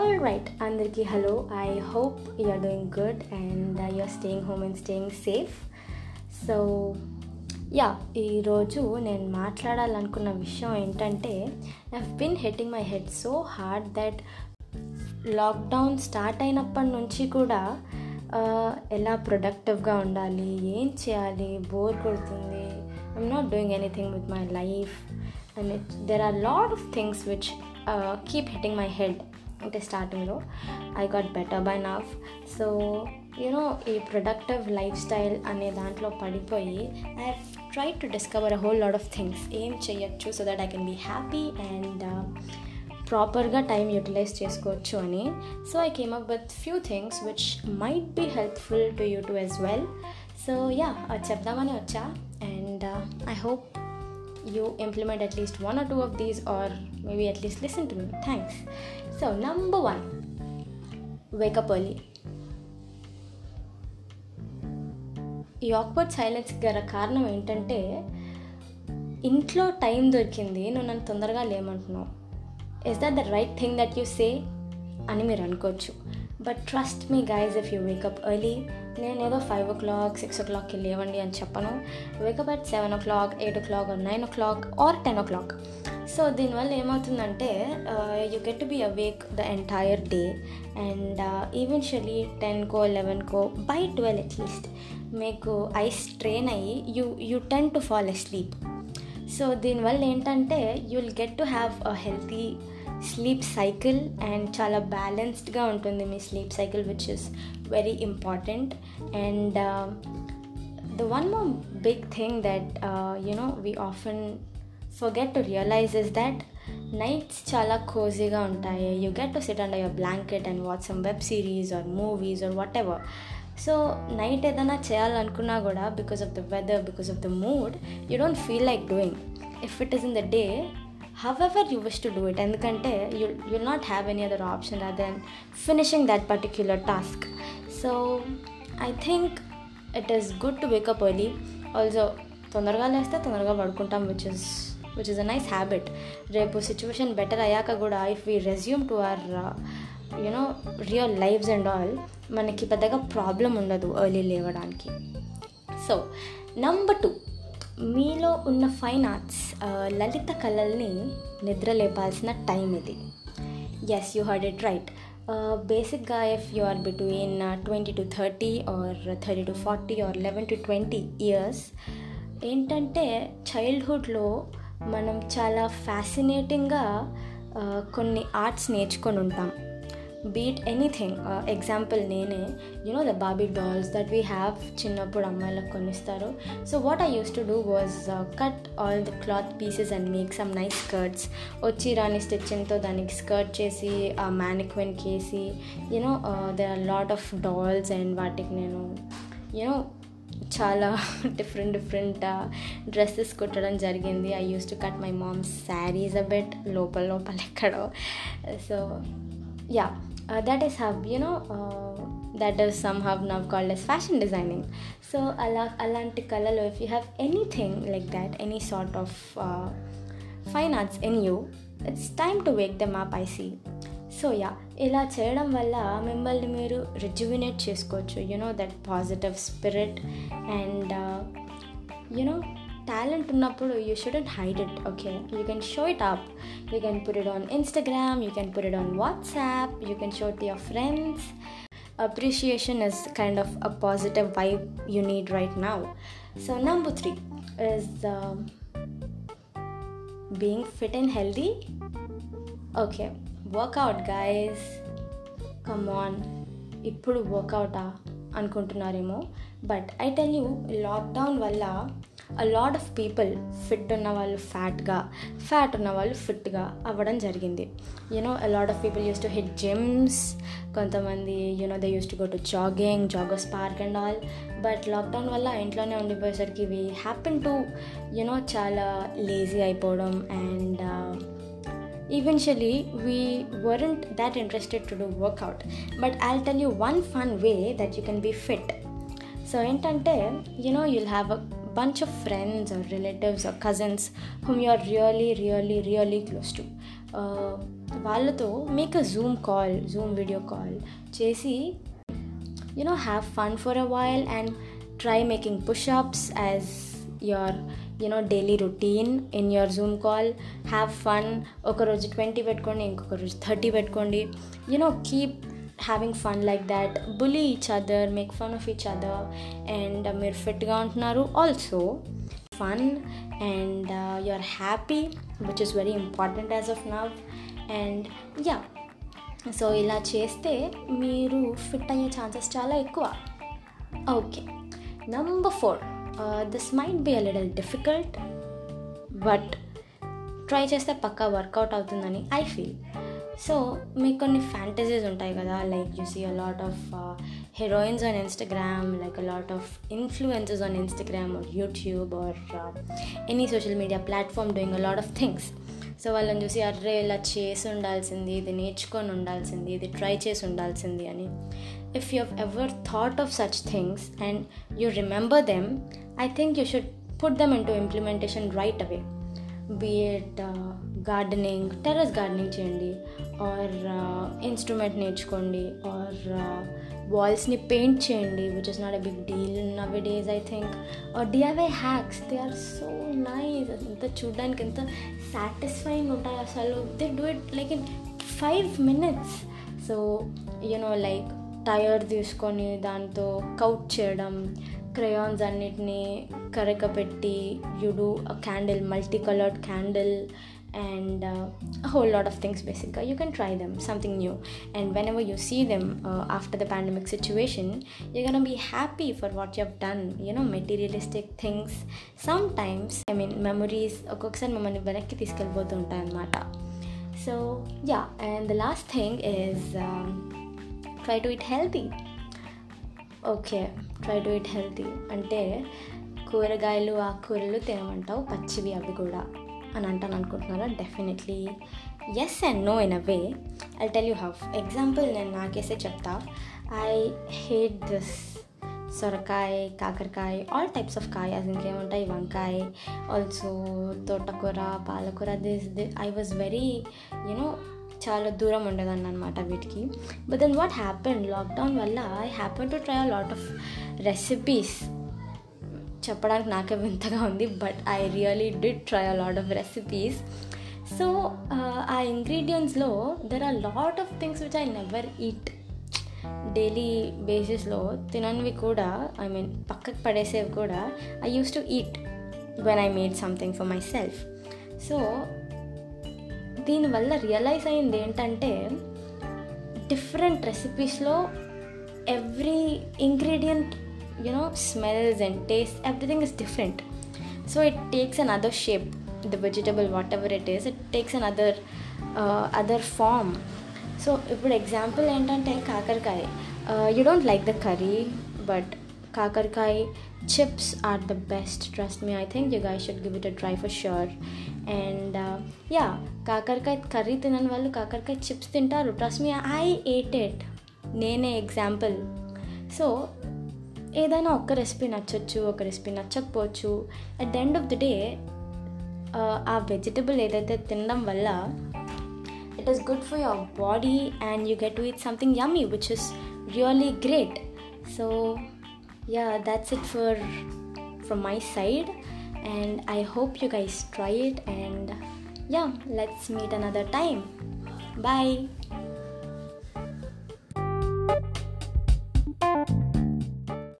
All right అందరికీ hello I hope you're doing good and you're staying home and staying safe so yeah ఈరోజు నేను మాట్లాడాలనుకున్న విషయం ఏంటంటే I been hitting my head so hard that lockdown start అయినప్పటి నుంచి కూడా ఎలా ప్రొడక్టివ్గా ఉండాలి ఏం చేయాలి బోర్ కొడుతుంది I'm not doing anything with my life and it there are lot of things which keep hitting my head అంటే స్టార్టింగ్లో I got better by now so you know ఈ ప్రొడక్టివ్ లైఫ్ స్టైల్ అనే దాంట్లో పడిపోయి I try to discover a whole lot of things ఏం చేయొచ్చు so that I can be happy and ప్రాపర్గా time utilize చేసుకోవచ్చు అని. So I came up with few things which might be helpful to you too as well so yeah చెప్దామని వచ్చా? And I hope you implement at least one or two of these or maybe at least listen to me thanks so number one wake up early. ఈ awkward silence గల కారణం ఏంటంటే ఇంట్లో టైం దొరికింది నువ్వు నన్ను తొందరగా లేమంటున్నావు. Is that the right thing that you say అని మీరు అనుకోవచ్చు. But trust me guys if you wake up early నేను ఏదో ఫైవ్ ఓ క్లాక్ సిక్స్ ఓ క్లాక్కి లేవండి అని చెప్పను. Wake up at seven o'clock eight o'clock nine o'clock or ten o'clock so దీనివల్ల ఏమవుతుందంటే you get to be awake the entire day and eventually టెన్కో లెవెన్కో బై ట్వెల్వ్ అట్లీస్ట్ మీకు ఐస్ ట్రైన్ అయ్యి you you tend to fall asleep so దీనివల్ల ఏంటంటే you will get to have a healthy sleep cycle and చాలా బ్యాలెన్స్డ్గా ఉంటుంది మీ sleep cycle which is very important and the one more big thing that you know we often forget to realize is that nights చాలా కోజీగా ఉంటాయి you get to sit under your blanket and watch some web series or movies or whatever so night ఏదైనా చేయాలనుకున్నా కూడా because of the weather because of the mood you don't feel like doing if it is in the day however you wish to do it ఎందుకంటే you you'll not have any other option other than finishing that particular so I think it is good to wake up early also తొందరగా లేస్తే తొందరగా పడుకుంటాం which is which is a nice habit రేపు situation better అయ్యాక కూడా if we resume to our you know real lives and all మనకి పెద్దగా problem ఉండదు ఎర్లీ లేవడానికి. సో నంబర్ టూ మీలో ఉన్న ఫైన్ ఆర్ట్స్ uh, లలిత కళల్ని నిద్ర లేపాల్సిన టైం ఇది. As you heard it right బేసిక్గా if you are between twenty to thirty or thirty to forty or eleven to twenty years ఏంటంటే చైల్డ్హుడ్లో మనం చాలా ఫ్యాసినేటింగ్గా కొన్ని ఆర్ట్స్ నేర్చుకొని ఉంటాం. Be it anything. ఎగ్జాంపుల్ నేనే. యునో ద బాబీ డాల్స్ దట్ వీ హ్యావ్ చిన్నప్పుడు అమ్మాయిలకు కొనిస్తారు. So what I used to do was cut all the cloth pieces and make some nice skirts వచ్చి రాని స్టిచ్చింగ్తో దానికి స్కర్ట్ చేసి ఆ మ్యానిక్వెన్కి వేసి you know there are lot of dolls and వాటికి నేను యూనో చాలా డిఫరెంట్ డిఫరెంట్ డ్రెస్సెస్ కుట్టడం జరిగింది. I used to cut my mom's saris a bit లోపల లోపల ఎక్కడో. So yeah that is how you know that is somehow now called as fashion designing so అలా అలాంటి కళలో if you have anything like that any sort of fine arts in you it's time to wake them up I so yeah ఇలా చేయడం వల్ల మిమ్మల్ని మీరు rejuvenate చేసుకోవచ్చు you know that positive spirit and you know talent ఉన్నప్పుడు you shouldn't hide it okay you can show it up you can put it on Instagram you can put it on WhatsApp you can show to your friends appreciation is kind of a positive vibe you need right now so number three is being fit and healthy okay workout guys come on ఇప్పుడు వర్కౌటా అనుకుంటున్నారేమో. But I tell you lockdown వల్ల a lot of people fit ఉన్న వాళ్ళు ఫ్యాట్గా fat ఉన్న వాళ్ళు ఫిట్గా అవ్వడం జరిగింది. You know a lot of people used to hit gyms కొంతమంది you know they used to go to jogging joggers park and all but lockdown వల్ల ఇంట్లోనే ఉండిపోయేసరికి we happen to you know చాలా లేజీ అయిపోవడం and eventually we weren't that interested to do workout but i'll tell you one fun way that you can be fit so ఏంటంటే you know you'll have a bunch of friends or relatives or cousins whom you are really, really, really close to. Uh, వాళ్ళతో make a Zoom call Zoom video call చేసి you know have fun for a while and try making push-ups as you know daily routine in your Zoom call have fun ఒకరోజు twenty పెట్టుకోండి ఇంకొక రోజు thirty పెట్టుకోండి. You know keep having fun like that bully each other make fun of each other and మీరు ఫిట్గా ఉంటున్నారు. Also fun and you are happy which is very important as of now and yeah so ఇలా చేస్తే మీరు fit అయ్యే chances చాలా ఎక్కువ. Okay number four this might be a little difficult but try చేస్తే పక్కా వర్కౌట్ అవుతుందని ఐ ఫీల్ సో మీకు కొన్ని ఫ్యాంటసీస్ ఉంటాయి కదా like you see a lot of heroines on Instagram like a lot of influencers on Instagram or YouTube or any social media platform doing a lot of things so వాళ్ళని చూసి array ఇలా చేసి ఉండాల్సింది ఇది నేర్చుకొని ఉండాల్సింది ఇది ట్రై చేసి ఉండాల్సింది అని. If you have ever thought of such things and you remember them I think you should put them into implementation right away be it gardening terrace gardening చేయండి ఆర్ ఇన్స్ట్రుమెంట్ నేర్చుకోండి ఆర్ వాల్స్ని paint చేయండి which is not a big deal nowadays I think or DIY hacks they are so nice ఎంత చూడడానికి ఎంత satisfying ఉంటాయి అసలు. They do it like in five minutes so you know like tyre తీసుకొని దాంతో కౌట్ చేయడం క్రయాన్స్ అన్నిటినీ కరక పెట్టి you do a candle multi coloured candle and uh, a whole lot of things basically you can try them something new and whenever you see them uh, after the pandemic situation you're gonna be happy for what you've done you know materialistic things sometimes i mean memories ఒక్కొక్కసారి మమ్మల్ని వెనక్కి తీసుకెళ్ళిపోతూ ఉంటాయి అన్నమాట so yeah and the last thing is try to eat healthy okay try to eat healthy అంటే కూరగాయలు ఆకుకూరలు తినమంటావు పచ్చివి అవి కూడా అని అంటాను అనుకుంటున్నారా? Definitely yes and no in a way I tell you how example నేను నాకేసే చెప్తా. ఐ హేట్ దిస్ సొరకాయ కాకరకాయ ఆల్ టైప్స్ ఆఫ్ కాయ అది ఇంకేముంటాయి వంకాయ ఆల్సో తోటకూర పాలకూర this I was very you know చాలా దూరం ఉండేదాన్ని అనమాట వీటికి. But then what happen lockdown వల్ల I happen to try a lot of recipes చెప్పడానికి నాకే వింతగా ఉంది but I really did try a lot of recipes so ఆ ఇంగ్రీడియంట్స్లో there are lot of things which I never eat daily బేసిస్లో తిననివి కూడా I mean పక్కకు పడేసేవి కూడా I used to eat when I made something for myself so దీనివల్ల realise అయింది ఏంటంటే different రెసిపీస్లో every ingredient you know smells and taste everything is different so it takes another shape the vegetable whatever it is it takes another other form so ఇప్పుడు example ఏంటంటే కాకరకాయ. You don't like the curry but కాకరకాయ chips are the best trust me I think you guy should give it a try for sure and yeah కాకరకాయ curry తినని వాళ్ళు కాకరకాయ chips తింటారు. Trust me I ate it నేనే example so ఏదైనా ఒక్క recipe నచ్చొచ్చు ఒక రెసిపీ నచ్చకపోవచ్చు. At the end of the day ఆ వెజిటబుల్ ఏదైతే తినడం వల్ల it is good for your body and you get with something yummy which is really great so yeah that's it for from my side and I hope you guys try it and yeah let's meet another time. Bye